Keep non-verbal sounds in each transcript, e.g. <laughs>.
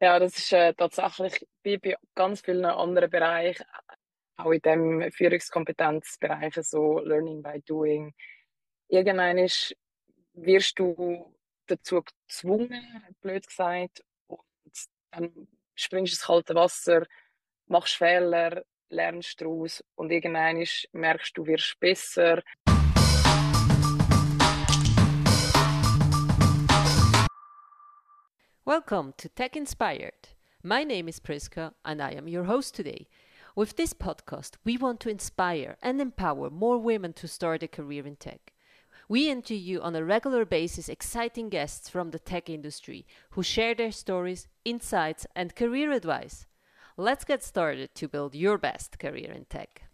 Ja, das ist äh, tatsächlich wie bei ganz vielen anderen Bereichen, auch in dem Führungskompetenzbereich, so Learning by Doing. Irgendwann ist, wirst du dazu gezwungen, blöd gesagt, und dann springst du ins kalte Wasser, machst Fehler, lernst daraus und irgendwann merkst du, wirst besser. Welcome to Tech Inspired. My name is Priska and I am your host today. With this podcast, we want to inspire and empower more women to start a career in tech. We interview on a regular basis exciting guests from the tech industry who share their stories, insights, and career advice. Let's get started to build your best career in tech.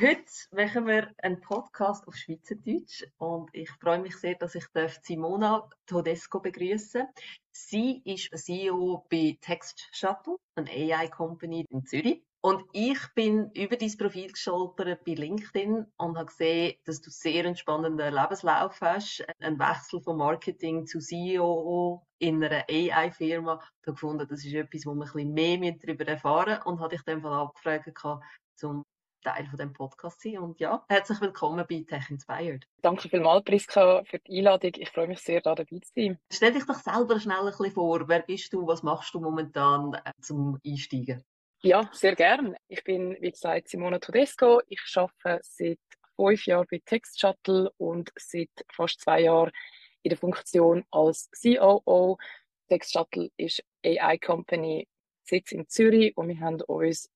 Heute machen wir einen Podcast auf Schweizerdeutsch und ich freue mich sehr, dass ich Simona Todesco begrüßen. Sie ist CEO bei Text Shuttle, eine AI-Company in Zürich. Und ich bin über dein Profil gestolpert bei LinkedIn und habe gesehen, dass du sehr einen spannenden Lebenslauf hast. Einen Wechsel von Marketing zu CEO in einer AI-Firma. Ich habe gefunden, das ist etwas, wo wir ein bisschen mehr darüber erfahren müssen und habe dich dann abgefragt, um Teil von dem Podcast sein. Und ja, herzlich willkommen bei Tech Inspired. Danke vielmals, Priska, für die Einladung. Ich freue mich sehr, da dabei zu sein. Stell dich doch selber schnell ein bisschen vor. Wer bist du? Was machst du momentan äh, zum Einsteigen? Ja, sehr gern. Ich bin, wie gesagt, Simona Todesco. Ich arbeite seit fünf Jahren bei Text Shuttle und seit fast zwei Jahren in der Funktion als COO. Text Shuttle ist AI Company, Sitz in Zürich und wir haben uns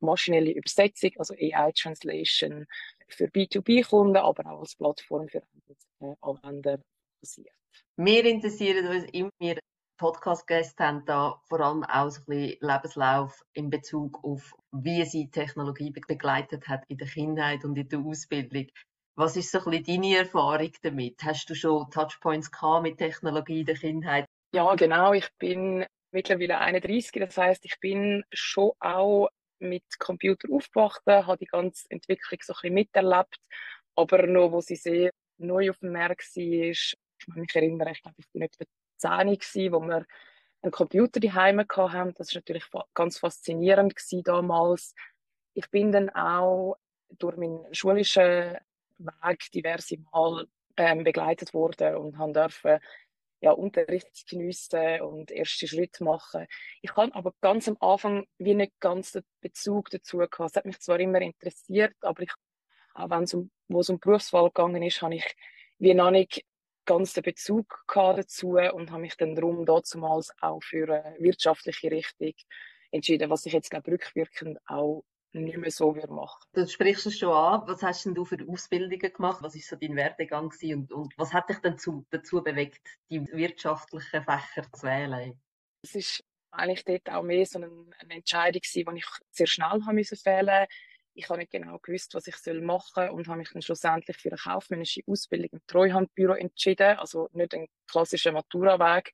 maschinelle Übersetzung, also AI Translation für B2B-Kunden, aber auch als Plattform für Anwender basiert. Wir interessieren uns immer, Podcast-Gäste haben da vor allem auch so ein bisschen Lebenslauf in Bezug auf, wie sie Technologie begleitet hat in der Kindheit und in der Ausbildung. Was ist so ein bisschen deine Erfahrung damit? Hast du schon Touchpoints gehabt mit Technologie in der Kindheit? Ja, genau. Ich bin mittlerweile 31, das heißt, ich bin schon auch mit Computer aufgewachsen, habe die ganze Entwicklung so ein bisschen miterlebt, aber noch, wo sie sehr neu auf dem Markt war, ich kann mich erinnern, ich glaube, ich bin etwa 10 gewesen, wo wir einen Computer daheim hatten. Das war natürlich ganz faszinierend damals. Ich bin dann auch durch meinen schulischen Weg diverse Mal ähm, begleitet worden und dürfen ja, Unterricht geniessen und erste Schritte machen. Ich kann aber ganz am Anfang wie nicht ganz den Bezug dazu gehabt. Es hat mich zwar immer interessiert, aber ich, auch wenn es um, wo es um Berufswahl gegangen ist, habe ich wie noch nicht ganz den Bezug dazu und habe mich dann darum damals auch für eine wirtschaftliche Richtung entschieden, was ich jetzt glaube rückwirkend auch nicht mehr so würde machen. Du sprichst es schon an. Was hast denn du für Ausbildungen gemacht? Was ist so dein Werdegang und, und was hat dich denn zu, dazu bewegt, die wirtschaftlichen Fächer zu wählen? Es ist eigentlich dort auch mehr so eine, eine Entscheidung gewesen, die ich sehr schnell haben müssen fehlen. Ich habe nicht genau gewusst, was ich machen soll und habe mich dann schlussendlich für eine kaufmännische Ausbildung im Treuhandbüro entschieden, also nicht einen klassischen Matura-Weg.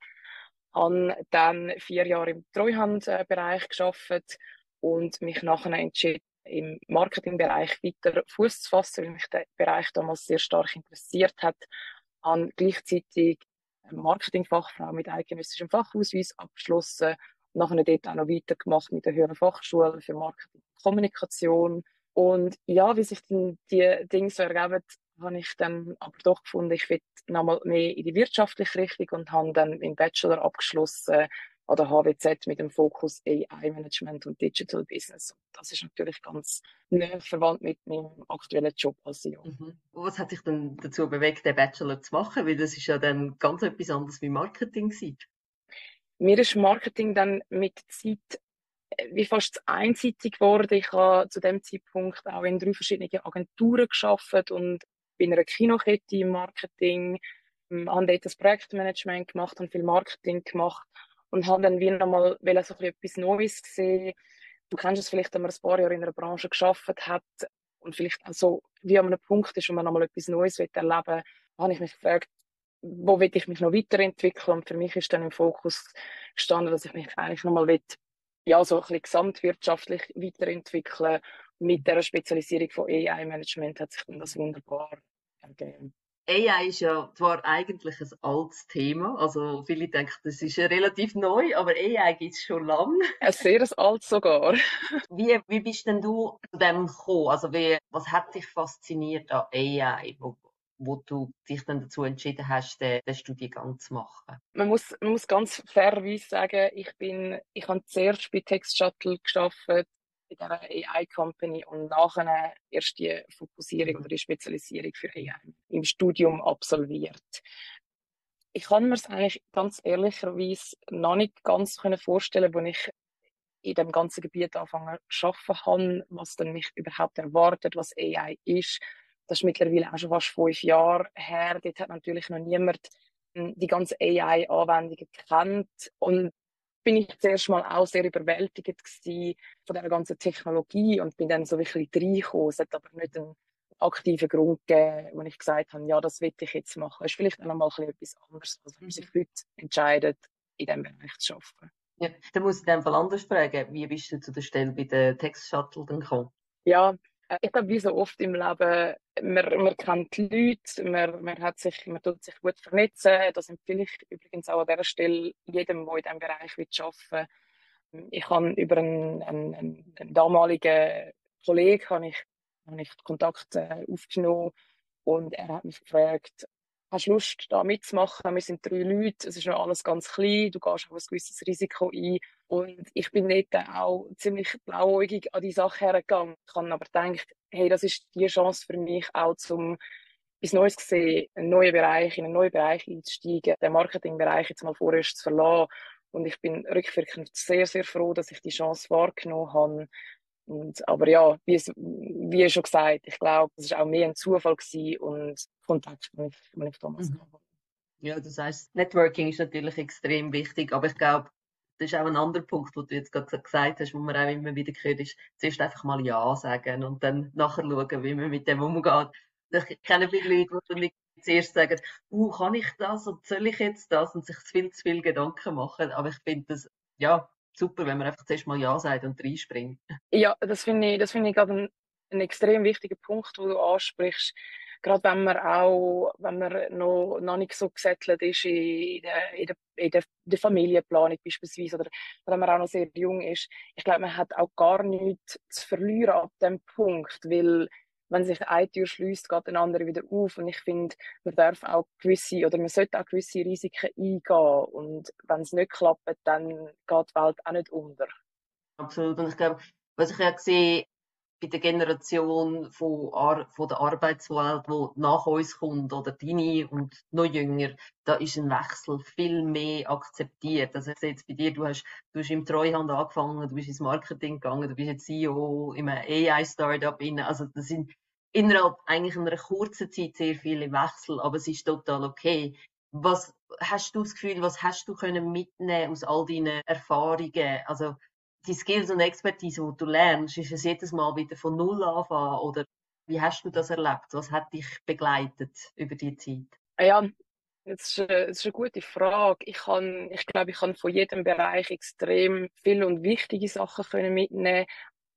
Habe dann vier Jahre im Treuhandbereich geschafft und mich nachher entschieden, im Marketingbereich weiter Fuß zu fassen, weil mich der Bereich damals sehr stark interessiert hat. Habe gleichzeitig Marketingfachfrau mit eidgenössischem Fachausweis abgeschlossen und nachher dort auch noch weitergemacht mit der Höheren Fachschule für Marketing und Kommunikation. Und ja, wie sich dann die Dinge so ergeben, habe ich dann aber doch gefunden, ich will nochmal mehr in die wirtschaftliche Richtung und habe dann im Bachelor abgeschlossen an der HWZ mit dem Fokus AI Management und Digital Business. Und das ist natürlich ganz nah verwandt mit meinem aktuellen Job als CEO. Mhm. Was hat dich denn dazu bewegt, den Bachelor zu machen? Weil das ist ja dann ganz etwas anderes wie Marketing gewesen. Mir ist Marketing dann mit der Zeit äh, wie fast einseitig geworden. Ich habe zu dem Zeitpunkt auch in drei verschiedenen Agenturen geschafft und bin in einer Kinokette im Marketing, ähm, habe dort das Projektmanagement gemacht, habe viel Marketing gemacht und habe dann wie nochmal so etwas Neues gesehen. Du kennst es vielleicht, wenn man ein paar Jahre in einer Branche geschafft hat und vielleicht auch so wie an einem Punkt ist, wo man nochmal etwas Neues erleben will, habe ich mich gefragt, wo will ich mich noch weiterentwickeln? Und für mich ist dann im Fokus gestanden, dass ich mich eigentlich nochmal will, ja, so ein bisschen gesamtwirtschaftlich weiterentwickeln. Mit der Spezialisierung von AI-Management hat sich dann das wunderbar ergeben. AI ist ja zwar eigentlich ein altes Thema, also viele denken, das ist ja relativ neu, aber AI gibt es schon lange. Ein sehr alt sogar. Wie, wie bist denn du zu dem gekommen? Also wie, was hat dich fasziniert an AI, wo, wo du dich dann dazu entschieden hast, den, den Studiengang zu machen? Man muss, man muss ganz fairerweise sagen, ich bin, ich habe zuerst bei Text Shuttle gearbeitet, in dieser AI-Company und nachher erst die Fokussierung oder die Spezialisierung für AI im Studium absolviert. Ich kann mir es eigentlich ganz ehrlicherweise noch nicht ganz vorstellen, wo ich in dem ganzen Gebiet anfangen arbeiten habe, was dann mich überhaupt erwartet, was AI ist. Das ist mittlerweile auch schon fast fünf Jahre her. Dort hat natürlich noch niemand hm, die ganzen AI-Anwendungen gekannt. Und bin ich zuerst mal auch sehr überwältigt von der ganzen Technologie und bin dann so wirklich reingekommen. Es hat aber nicht einen aktiven Grund gegeben, wo ich gesagt habe, ja, das will ich jetzt machen. Es ist vielleicht noch mal etwas anderes, als wenn man sich heute entscheidet, in diesem Bereich zu arbeiten. Ja, dann muss ich in dem Fall anders fragen. Wie bist du zu der Stelle bei der Text Shuttle gekommen? Ja, äh, ich glaube, wie so oft im Leben, man, man kennt die Leute, man, man, hat sich, man tut sich gut vernetzen. Das empfehle ich übrigens auch an dieser Stelle jedem, der in diesem Bereich will arbeiten will. Ich habe über einen, einen, einen damaligen Kollegen habe ich, habe ich Kontakt äh, aufgenommen und er hat mich gefragt, hast du Lust, da mitzumachen? Wir sind drei Leute, es ist noch alles ganz klein, du gehst auf ein gewisses Risiko ein. Und ich bin dort auch ziemlich blauäugig an die Sache hergegangen. Ich habe aber gedacht, hey, das ist die Chance für mich auch zum etwas Neues zu sehen, einen neuen Bereich, in einen neuen Bereich einzusteigen, den Marketingbereich jetzt mal vorerst zu verlassen. Und ich bin rückwirkend sehr, sehr froh, dass ich die Chance wahrgenommen habe. Und, aber ja, wie, es, wie schon gesagt, ich glaube, es war auch mehr ein Zufall gewesen und Kontakt mit, mit Thomas. Mhm. Ja, das heißt, Networking ist natürlich extrem wichtig, aber ich glaube, das ist auch ein anderer Punkt, den du jetzt gerade gesagt hast, wo man auch immer wieder gehört, ist, zuerst einfach mal Ja sagen und dann nachher schauen, wie man mit dem umgeht. Ich kenne viele Leute, die dann zuerst sagen, uh, kann ich das und soll ich jetzt das und sich viel zu viel Gedanken machen. Aber ich finde das, ja, super, wenn man einfach zuerst mal Ja sagt und reinspringt. Ja, das finde ich, das ich gerade ein, ein extrem wichtiger Punkt, den du ansprichst gerade wenn man auch, wenn man noch, noch nicht so gesettelt ist in der, in, der, in der, der Familienplanung beispielsweise oder wenn man auch noch sehr jung ist, ich glaube, man hat auch gar nichts zu verlieren ab dem Punkt, weil wenn sich eine Tür schließt, geht eine andere wieder auf. Und ich finde, man darf auch gewisse oder man sollte auch gewisse Risiken eingehen. Und wenn es nicht klappt, dann geht die Welt auch nicht unter. Absolut. Und ich glaube, was ich ja sehe, bei der Generation von, Ar von der Arbeitswelt, die nach uns kommt, oder deine und noch jünger, da ist ein Wechsel viel mehr akzeptiert. Also ich sehe jetzt bei dir, du hast, du hast im Treuhand angefangen, du bist ins Marketing gegangen, du bist jetzt CEO im AI-Startup. Also das sind innerhalb eigentlich einer kurzen Zeit sehr viele Wechsel, aber es ist total okay. Was hast du das Gefühl, was hast du können mitnehmen aus all deinen Erfahrungen? Also die Skills und Expertise, die du lernst, ist es jedes Mal wieder von Null anfangen oder wie hast du das erlebt? Was hat dich begleitet über die Zeit? Ja, das ist, eine, das ist eine gute Frage. Ich, kann, ich glaube, ich kann von jedem Bereich extrem viele und wichtige Sachen können mitnehmen.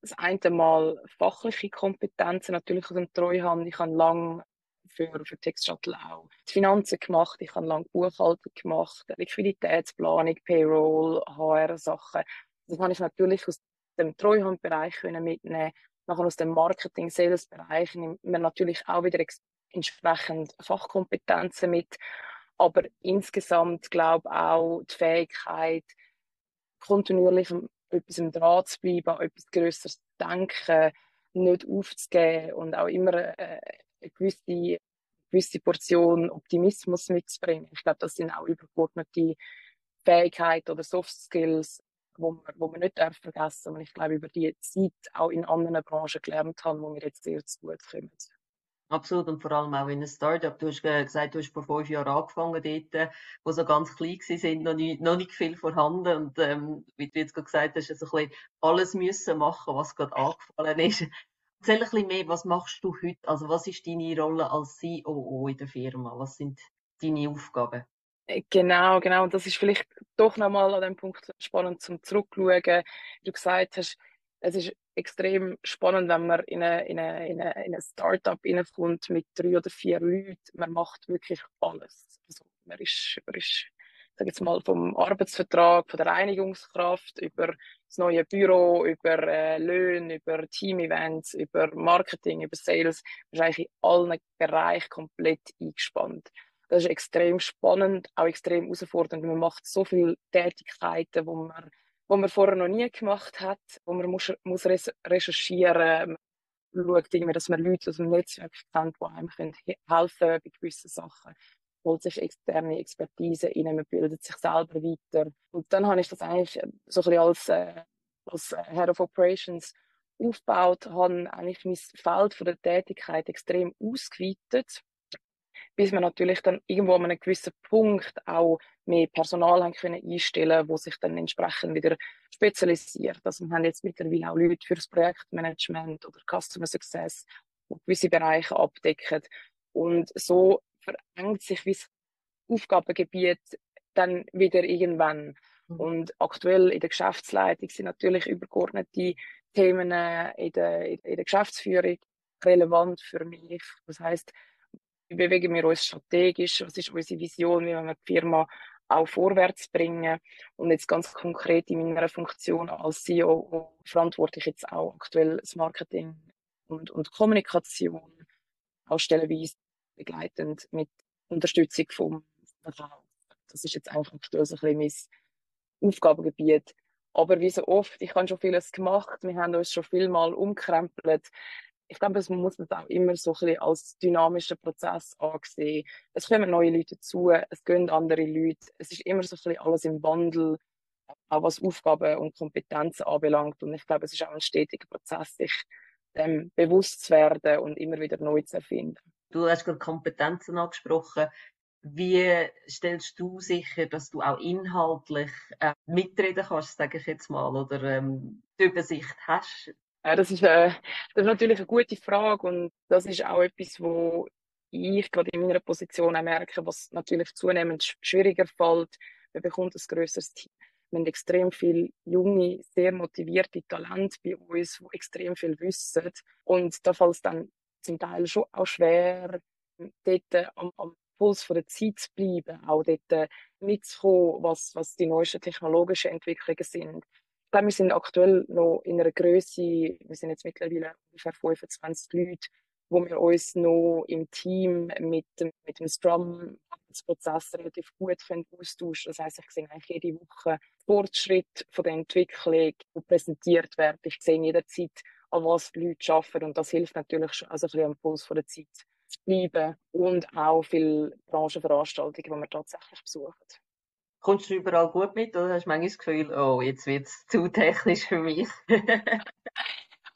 Das eine Mal fachliche Kompetenzen, natürlich aus dem Treuhand. Ich habe lange für, für Textshuttle auch die Finanzen gemacht. Ich habe lange Buchhaltung gemacht, Liquiditätsplanung, Payroll, HR-Sachen. Das kann ich natürlich aus dem Treuhandbereich mitnehmen. Nachher aus dem Marketing-Sales-Bereich nimmt man natürlich auch wieder entsprechend Fachkompetenzen mit. Aber insgesamt glaube ich auch die Fähigkeit, kontinuierlich etwas im Draht zu bleiben, etwas Größeres zu denken, nicht aufzugeben und auch immer eine, eine gewisse, gewisse Portion Optimismus mitzubringen. Ich glaube, das sind auch übergeordnete Fähigkeiten oder Soft Skills, wo man, wo man nicht darf vergessen und ich glaube, über die Zeit auch in anderen Branchen gelernt haben, wo wir jetzt sehr zu gut kommen. Absolut und vor allem auch in einem Startup. Du hast gesagt, du hast vor fünf Jahren angefangen dort, wo so ganz klein sind, noch nicht, noch nicht viel vorhanden und ähm, wie du jetzt gerade gesagt hast, so ein bisschen alles müssen machen, was gerade angefallen ist. Erzähl ein bisschen mehr, was machst du heute? Also was ist deine Rolle als COO in der Firma? Was sind deine Aufgaben? Genau, genau. Und das ist vielleicht doch nochmal an dem Punkt spannend zum Zurückschauen. Du gesagt hast, es ist extrem spannend, wenn man in ein in in eine, in Startup reinkommt mit drei oder vier Leuten. Man macht wirklich alles. Also, man ist, man ist sag jetzt mal, vom Arbeitsvertrag, von der Reinigungskraft, über das neue Büro, über äh, Löhne, über Team-Events, über Marketing, über Sales. Man ist eigentlich in allen Bereichen komplett eingespannt. Das ist extrem spannend, auch extrem herausfordernd. Man macht so viele Tätigkeiten, wo man wo man vorher noch nie gemacht hat, wo man muss, muss recherchieren man schaut irgendwie, dass man Leute aus dem Netzwerk kennt, die einem können helfen bei gewissen Sachen holt sich externe Expertise rein, man bildet sich selber weiter. Und dann habe ich das eigentlich so ein bisschen als, äh, als Head of Operations aufgebaut, habe eigentlich mein Feld von der Tätigkeit extrem ausgeweitet bis wir natürlich dann irgendwo an einem gewissen Punkt auch mehr Personal haben können einstellen, wo sich dann entsprechend wieder spezialisiert. Also wir haben jetzt mittlerweile auch Leute für das Projektmanagement oder Customer Success, die gewisse Bereiche abdecken. Und so verengt sich wie das Aufgabengebiet dann wieder irgendwann. Mhm. Und aktuell in der Geschäftsleitung sind natürlich übergeordnete Themen in der, in der Geschäftsführung relevant für mich. Das heißt, wie bewegen wir uns strategisch, was ist unsere Vision, wie wir die Firma auch vorwärts bringen. Und jetzt ganz konkret in meiner Funktion als CEO verantworte ich jetzt auch aktuell das Marketing und, und Kommunikation, auch stellenweise begleitend mit Unterstützung vom Verkauf. Das ist jetzt einfach aktuell so ein bisschen mein Aufgabengebiet. Aber wie so oft, ich habe schon vieles gemacht, wir haben uns schon viel mal umkrempelt ich glaube, man muss das auch immer so ein als dynamischen Prozess ansehen. Es kommen neue Leute dazu, es gehen andere Leute. Es ist immer so ein alles im Wandel, auch was Aufgaben und Kompetenzen anbelangt. Und ich glaube, es ist auch ein stetiger Prozess, sich dem bewusst zu werden und immer wieder neu zu erfinden. Du hast gerade Kompetenzen angesprochen. Wie stellst du sicher, dass du auch inhaltlich äh, mitreden kannst, sage ich jetzt mal, oder ähm, die Übersicht hast ja, das ist, äh, das ist natürlich eine gute Frage und das ist auch etwas, wo ich gerade in meiner Position auch merke, was natürlich zunehmend schwieriger fällt. Man bekommt ein grösseres Team. Wir haben extrem viele junge, sehr motivierte Talente bei uns, die extrem viel wissen. Und da fällt es dann zum Teil schon auch schwer, dort am, am Puls von der Zeit zu bleiben, auch dort mitzukommen, was, was die neuesten technologischen Entwicklungen sind. Ich glaube, wir sind aktuell noch in einer Größe, wir sind jetzt mittlerweile ungefähr 25 Leute, wo wir uns noch im Team mit dem, mit dem Scrum-Prozess relativ gut austauschen können. Das heisst, ich sehe eigentlich jede Woche Fortschritt von der Entwicklung, die präsentiert werden. Ich sehe jederzeit, an was die Leute arbeiten und das hilft natürlich schon, also ein bisschen am Puls von der Zeit zu bleiben und auch viele Branchenveranstaltungen, die wir tatsächlich besuchen. Kommst du überall gut mit oder hast du manchmal das Gefühl, oh, jetzt wird es <laughs> zu technisch für mich?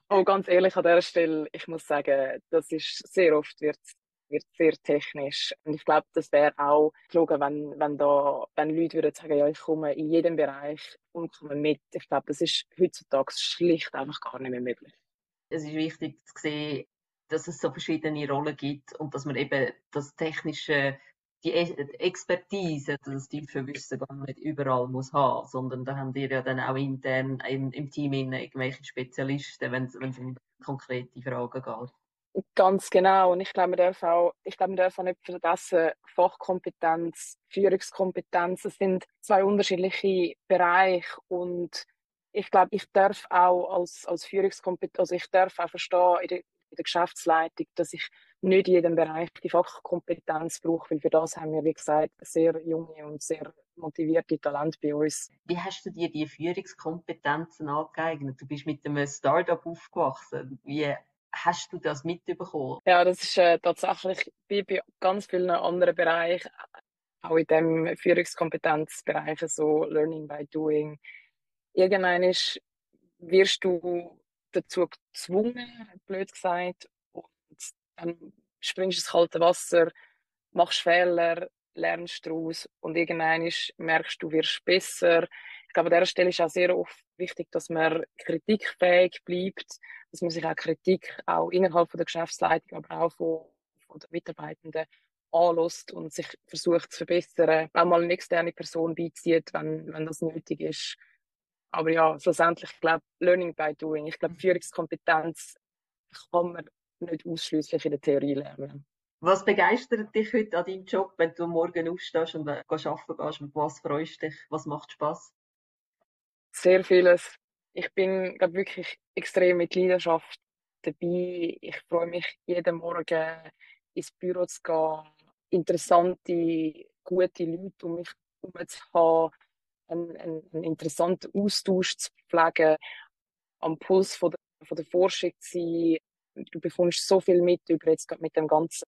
oh, ganz ehrlich an dieser Stelle, ich muss sagen, das ist sehr oft wird wird sehr technisch. Und ich glaube, das wäre auch gelogen, wenn, wenn da, wenn Leute würden sagen, ja, ich komme in jedem Bereich und komme mit. Ich glaube, das ist heutzutage schlicht einfach gar nicht mehr möglich. Es ist wichtig zu sehen, dass es so verschiedene Rollen gibt und dass man eben das technische die Expertise, das tiefe Wissen gar nicht überall muss haben, sondern da haben wir ja dann auch intern im, im Team irgendwelche Spezialisten, wenn es um konkrete Fragen geht. Ganz genau. Und ich glaube, man darf auch, ich glaube, man darf auch nicht vergessen, Fachkompetenz, Führungskompetenz, das sind zwei unterschiedliche Bereiche. Und ich glaube, ich darf auch als, als Führungskompetenz, also ich darf auch verstehen in der, in der Geschäftsleitung, dass ich nicht in jedem Bereich die Fachkompetenz braucht, weil für das haben wir, wie gesagt, sehr junge und sehr motivierte Talente bei uns. Wie hast du dir die Führungskompetenzen angeeignet? Du bist mit einem Startup aufgewachsen. Wie hast du das mitbekommen? Ja, das ist äh, tatsächlich wie bei ganz vielen anderen Bereichen, auch in dem Führungskompetenzbereich, so Learning by Doing. Irgendwann wirst du dazu gezwungen, blöd gesagt, dann springst du ins kalte Wasser, machst Fehler, lernst daraus und irgendwann merkst du, wirst besser. Ich glaube, an dieser Stelle ist auch sehr oft wichtig, dass man kritikfähig bleibt, dass man sich auch Kritik auch innerhalb von der Geschäftsleitung, aber auch von, von den Mitarbeitenden anlässt und sich versucht zu verbessern. Auch mal eine externe Person beizieht, wenn, wenn das nötig ist. Aber ja, schlussendlich, ich glaube, Learning by Doing. Ich glaube, Führungskompetenz kann man nicht ausschließlich in der Theorie lernen. Was begeistert dich heute an deinem Job, wenn du morgen aufstehst und arbeiten gehst? Mit was freust dich? Was macht Spaß? Sehr vieles. Ich bin glaube wirklich extrem mit Leidenschaft dabei. Ich freue mich jeden Morgen ins Büro zu gehen, interessante, gute Leute um mich herum zu haben, einen, einen, interessanten Austausch zu pflegen, am Puls von der, von der Forschung zu sein. Du bekommst so viel mit über jetzt mit dem ganzen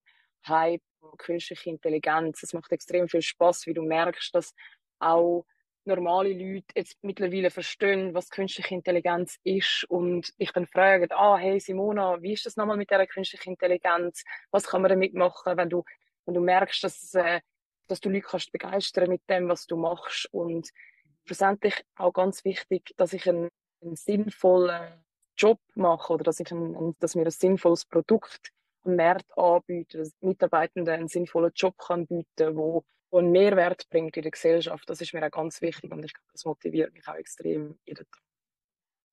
Hype künstliche Intelligenz. Es macht extrem viel Spaß, wie du merkst, dass auch normale Leute jetzt mittlerweile verstehen, was künstliche Intelligenz ist und dich dann fragen, ah, hey Simona, wie ist das nochmal mit der künstlichen Intelligenz? Was kann man damit machen, wenn du, wenn du merkst, dass, äh, dass du Leute kannst begeistern mit dem, was du machst und schlussendlich auch ganz wichtig, dass ich einen, einen sinnvollen Job mache oder dass ich ein, dass mir ein sinnvolles Produkt am Markt anbieten, dass Mitarbeitenden einen sinnvollen Job kann bieten, wo, wo einen Mehrwert bringt in der Gesellschaft. Das ist mir auch ganz wichtig und ich glaube, das motiviert mich auch extrem jeden Tag.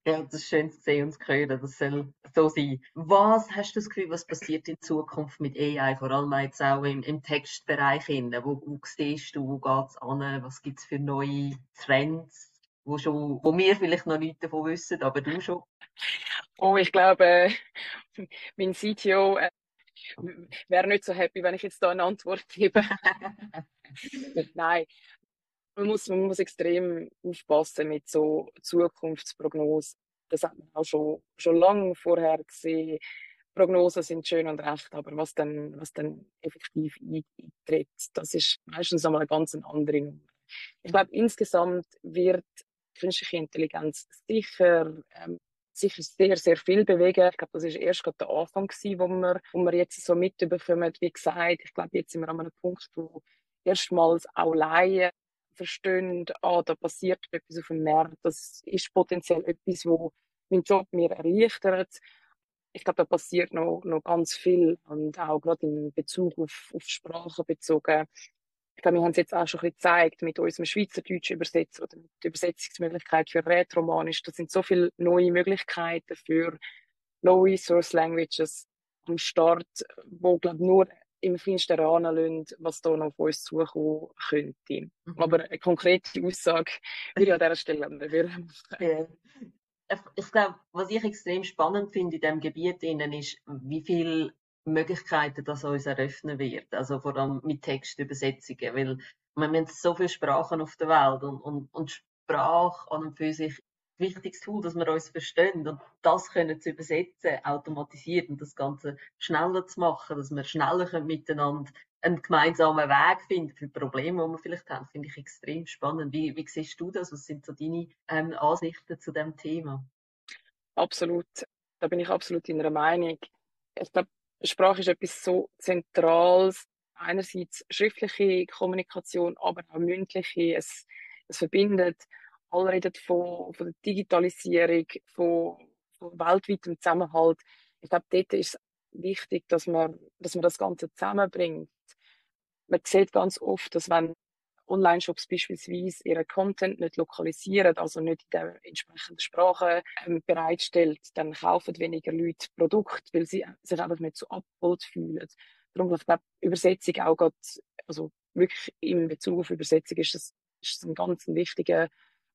Ja, das ist schön zu sehen und zu hören. Das soll so sein. Was hast du das Gefühl, was passiert in Zukunft mit AI, vor allem jetzt auch im, im Textbereich? Wo, wo siehst du, wo geht es an? Was gibt es für neue Trends, wo, schon, wo wir vielleicht noch nichts davon wissen, aber du schon? Oh, ich glaube, <laughs> mein CTO äh, wäre nicht so happy, wenn ich jetzt da eine Antwort gebe. <laughs> Nein, man muss, man muss extrem aufpassen mit so Zukunftsprognosen. Das hat man auch schon, schon lange vorher gesehen. Prognosen sind schön und recht, aber was dann, was dann effektiv eintritt, das ist meistens einmal eine ganz andere Nummer. Ich glaube, insgesamt wird künstliche Intelligenz sicher ähm, sicher sehr, sehr viel bewegen. Ich glaube, das ist erst gerade der Anfang gewesen, wo wir, wo wir jetzt so mitbekommen. Wie gesagt, ich glaube, jetzt sind wir an einem Punkt, wo erstmals auch Laien verstehen, ah, da passiert etwas auf dem Markt. Das ist potenziell etwas, wo mein Job mir erleichtert. Ich glaube, da passiert noch, noch ganz viel und auch gerade in Bezug auf, auf Sprache bezogen ich glaube, wir haben es jetzt auch schon ein bisschen gezeigt mit unserem schweizerdeutschen Übersetzer oder mit der Übersetzungsmöglichkeit für Rätoromanisch. Das sind so viele neue Möglichkeiten für Low-Resource Languages am Start, wo, glaube nur im feinsten Rahmen lassen, was da noch auf uns zukommen könnte. Mhm. Aber eine konkrete Aussage würde ich an dieser Stelle machen. Ich glaube, was ich extrem spannend finde in diesem Gebiet ist, wie viel Möglichkeiten, dass uns eröffnen wird. Also vor allem mit Textübersetzungen, weil wir haben so viele Sprachen auf der Welt und, und, und Sprache an und für sich wichtiges Tool, dass wir uns verstehen und das können zu übersetzen, automatisiert und das Ganze schneller zu machen, dass wir schneller miteinander einen gemeinsamen Weg finden für Probleme, die wir vielleicht haben, finde ich extrem spannend. Wie, wie siehst du das? Was sind so deine ähm, Ansichten zu dem Thema? Absolut. Da bin ich absolut in der Meinung. Ich glaube, Sprache ist etwas so Zentrales. Einerseits schriftliche Kommunikation, aber auch mündliche. Es, es verbindet. Alle reden von, von der Digitalisierung, von, von weltweitem Zusammenhalt. Ich glaube, dort ist es wichtig, dass man, dass man das Ganze zusammenbringt. Man sieht ganz oft, dass wenn Online-Shops beispielsweise ihren Content nicht lokalisieren, also nicht in der entsprechenden Sprache ähm, bereitstellt, dann kaufen weniger Leute Produkte, weil sie sich einfach nicht so abgeholt fühlen. Darum, ich glaube, Übersetzung auch gerade, also wirklich in Bezug auf Übersetzung ist das, ist das ein ganz wichtiger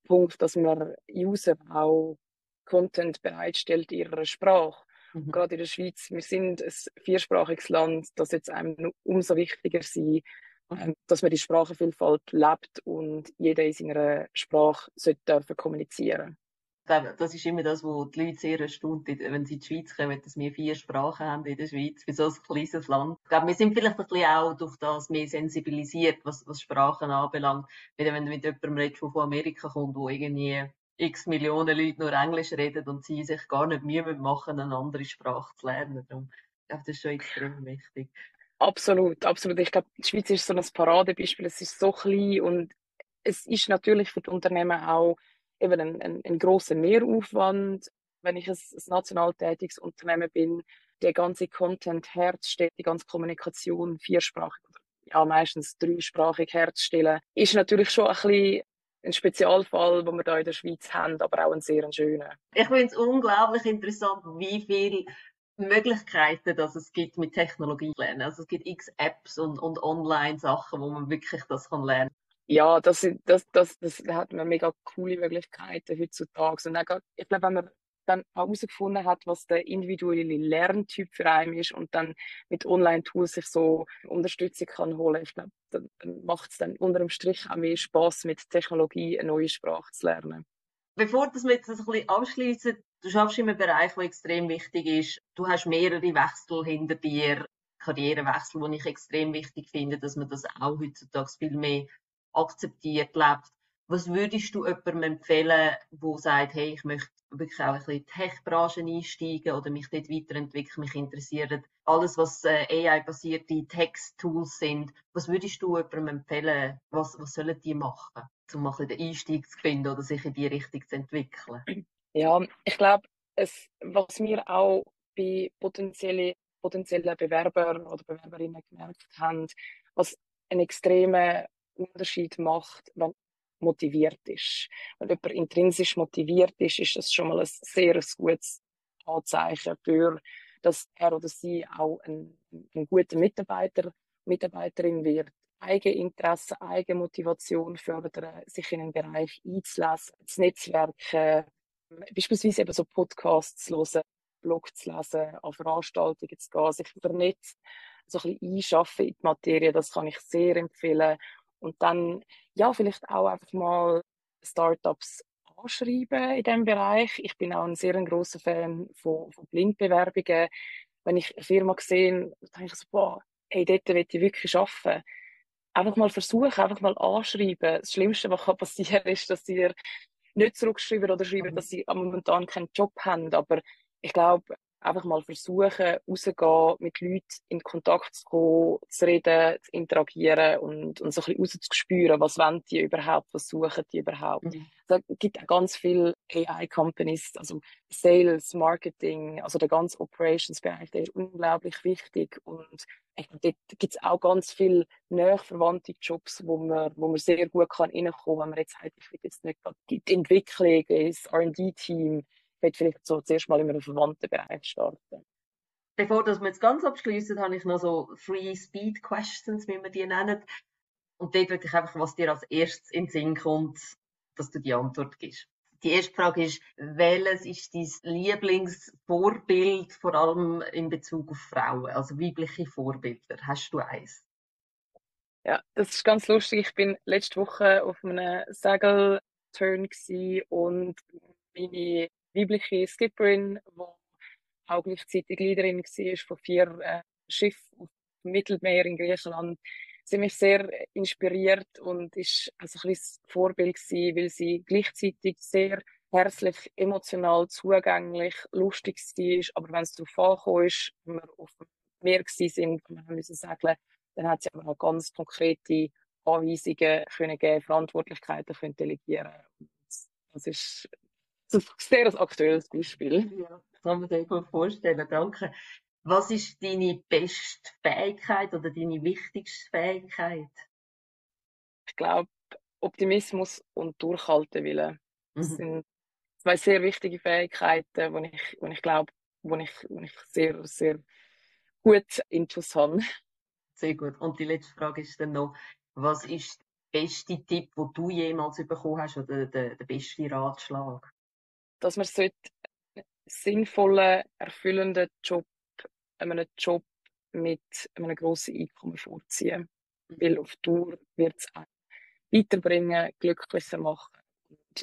Punkt, dass man User auch Content bereitstellt in ihrer Sprache. Mhm. Gerade in der Schweiz, wir sind ein viersprachiges Land, das jetzt einem umso wichtiger sein, ähm, dass man die Sprachenvielfalt lebt und jeder in seiner Sprache sollte dürfen kommunizieren. Das ist immer das, was die Leute sehr erstaunt, wenn sie in die Schweiz kommen, dass wir vier Sprachen haben in der Schweiz, für so ein kleines Land. Ich glaube, wir sind vielleicht ein bisschen auch durch das mehr sensibilisiert, was, was Sprachen anbelangt. Wenn du mit jemandem redest, der von Amerika kommt, wo irgendwie x Millionen Leute nur Englisch reden und sie sich gar nicht Mühe machen, eine andere Sprache zu lernen. Darum, ich glaube, das ist schon extrem wichtig. Absolut, absolut. Ich glaube, die Schweiz ist so ein Paradebeispiel. Es ist so klein und es ist natürlich für die Unternehmen auch eben ein, ein, ein großer Mehraufwand. Wenn ich ein, national tätiges Unternehmen bin, der ganze Content herzustellen, die ganze Kommunikation viersprachig oder ja, meistens dreisprachig herzustellen, ist natürlich schon ein bisschen ein Spezialfall, den wir hier in der Schweiz haben, aber auch ein sehr schöner. Ich finde es unglaublich interessant, wie viele Möglichkeiten, dass es gibt mit Technologie lernen. Also es gibt x Apps und, und Online-Sachen, wo man wirklich das kann lernen. Ja, das, das, das, das hat man mega coole Möglichkeiten heutzutage. Und auch, ich glaube, wenn man dann herausgefunden hat, was der individuelle Lerntyp für einen ist und dann mit Online-Tools sich so Unterstützung kann holen, ich glaube, dann, macht es dann unter dem Strich auch mehr Spaß, mit Technologie eine neue Sprache zu lernen. Bevor wir jetzt ein bisschen abschließen, du schaffst in einem Bereich, der extrem wichtig ist. Du hast mehrere Wechsel hinter dir, Karrierewechsel, die ich extrem wichtig finde, dass man das auch heutzutage viel mehr akzeptiert lebt. Was würdest du jemandem empfehlen, der sagt, hey, ich möchte wirklich auch ein bisschen in die Tech-Branche einsteigen oder mich dort weiterentwickeln, mich interessiert alles, was äh, AI-basierte Text-Tools sind. Was würdest du jemandem empfehlen, was, was sollen die machen, um mal den Einstieg zu finden oder sich in die Richtung zu entwickeln? Ja, ich glaube, was wir auch bei potenziellen, potenziellen Bewerbern oder Bewerberinnen gemerkt haben, was einen extremen Unterschied macht, wenn motiviert ist. Wenn jemand intrinsisch motiviert ist, ist das schon mal ein sehr gutes Anzeichen für, dass er oder sie auch ein, ein guter Mitarbeiter, Mitarbeiterin wird. Eigeninteresse, Eigenmotivation fördern, sich in einen Bereich einzulassen, das Netzwerken, beispielsweise eben so Podcasts zu hören, Blog zu lesen, an Veranstaltungen zu gehen, sich vernetzen, so ein bisschen einschaffen in die Materie, das kann ich sehr empfehlen. Und dann, ja, vielleicht auch einfach mal Startups anschreiben in diesem Bereich. Ich bin auch ein sehr großer Fan von, von Blindbewerbungen. Wenn ich eine Firma sehe, denke ich so, boah, hey, dort will ich wirklich arbeiten. Einfach mal versuchen, einfach mal anschreiben. Das Schlimmste, was passieren kann, <laughs> ist, dass sie nicht zurückschreiben oder schreiben, mhm. dass sie momentan keinen Job haben. Aber ich glaube, einfach mal versuchen, rauszugehen, mit Leuten in Kontakt zu kommen, zu reden, zu interagieren und, und so ein bisschen rauszuspüren, was wollen die überhaupt, was suchen die überhaupt. Mhm. Es gibt auch ganz viele AI-Companies, also Sales, Marketing, also der ganze Operations-Bereich, der ist unglaublich wichtig und ich dort gibt es auch ganz viele näher verwandte Jobs, wo man, wo man sehr gut kann reinkommen kann, wenn man jetzt sagt, ich will jetzt nicht die Entwicklung, das R&D-Team, will vielleicht so zuerst mal in einem verwandten Bereich starten. Bevor wir jetzt ganz abschließen, habe ich noch so Free Speed Questions, wie wir die nennen. Und dort würde ich einfach, was dir als erstes in den Sinn kommt, dass du die Antwort gibst. Die erste Frage ist, welches ist dein Lieblingsvorbild, vor allem in Bezug auf Frauen, also weibliche Vorbilder? Hast du eins? Ja, das ist ganz lustig. Ich bin letzte Woche auf einem Segelturn und meine weibliche Skipperin, die auch gleichzeitig Leaderin war von vier äh, Schiffen auf dem Mittelmeer in Griechenland. Sie mich sehr inspiriert und ist also ein bisschen Vorbild gewesen, weil sie gleichzeitig sehr herzlich, emotional, zugänglich, lustig war. Aber wenn es darauf angekommen ist, wenn wir auf dem Meer sind, wenn wir müssen segeln, dann hat sie aber auch ganz konkrete Anweisungen können geben, Verantwortlichkeiten können delegieren. Das ist <laughs> das ist ein sehr aktuelles Beispiel. Ja, das kann man sich gut vorstellen. Danke. Was ist deine beste Fähigkeit oder deine wichtigste Fähigkeit? Ich glaube, Optimismus und Durchhaltewille. Das mhm. sind zwei sehr wichtige Fähigkeiten, die ich, die ich glaube, wo ich, wo ich sehr, sehr gut intus habe. Sehr gut. Und die letzte Frage ist dann noch, was ist der beste Tipp, den du jemals bekommen hast oder der, der beste Ratschlag? Dass man sollte einen sinnvollen, erfüllenden Job, einen Job mit einem grossen Einkommen vorziehen. Mhm. Weil auf Tour wird es weiterbringen, glücklicher machen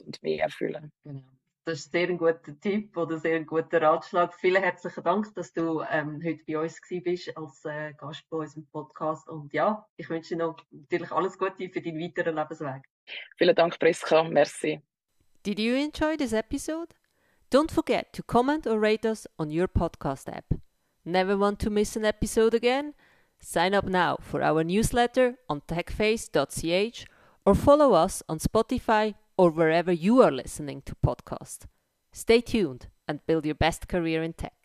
und, mehr erfüllen. Genau. Das ist sehr ein guter Tipp oder sehr ein guter Ratschlag. Vielen herzlichen Dank, dass du ähm, heute bei uns bist als äh, Gast bei unserem Podcast. Und ja, ich wünsche dir noch natürlich alles Gute für deinen weiteren Lebensweg. Vielen Dank, Priska. Merci. Did you enjoy this episode? Don't forget to comment or rate us on your podcast app. Never want to miss an episode again? Sign up now for our newsletter on techface.ch or follow us on Spotify or wherever you are listening to podcasts. Stay tuned and build your best career in tech.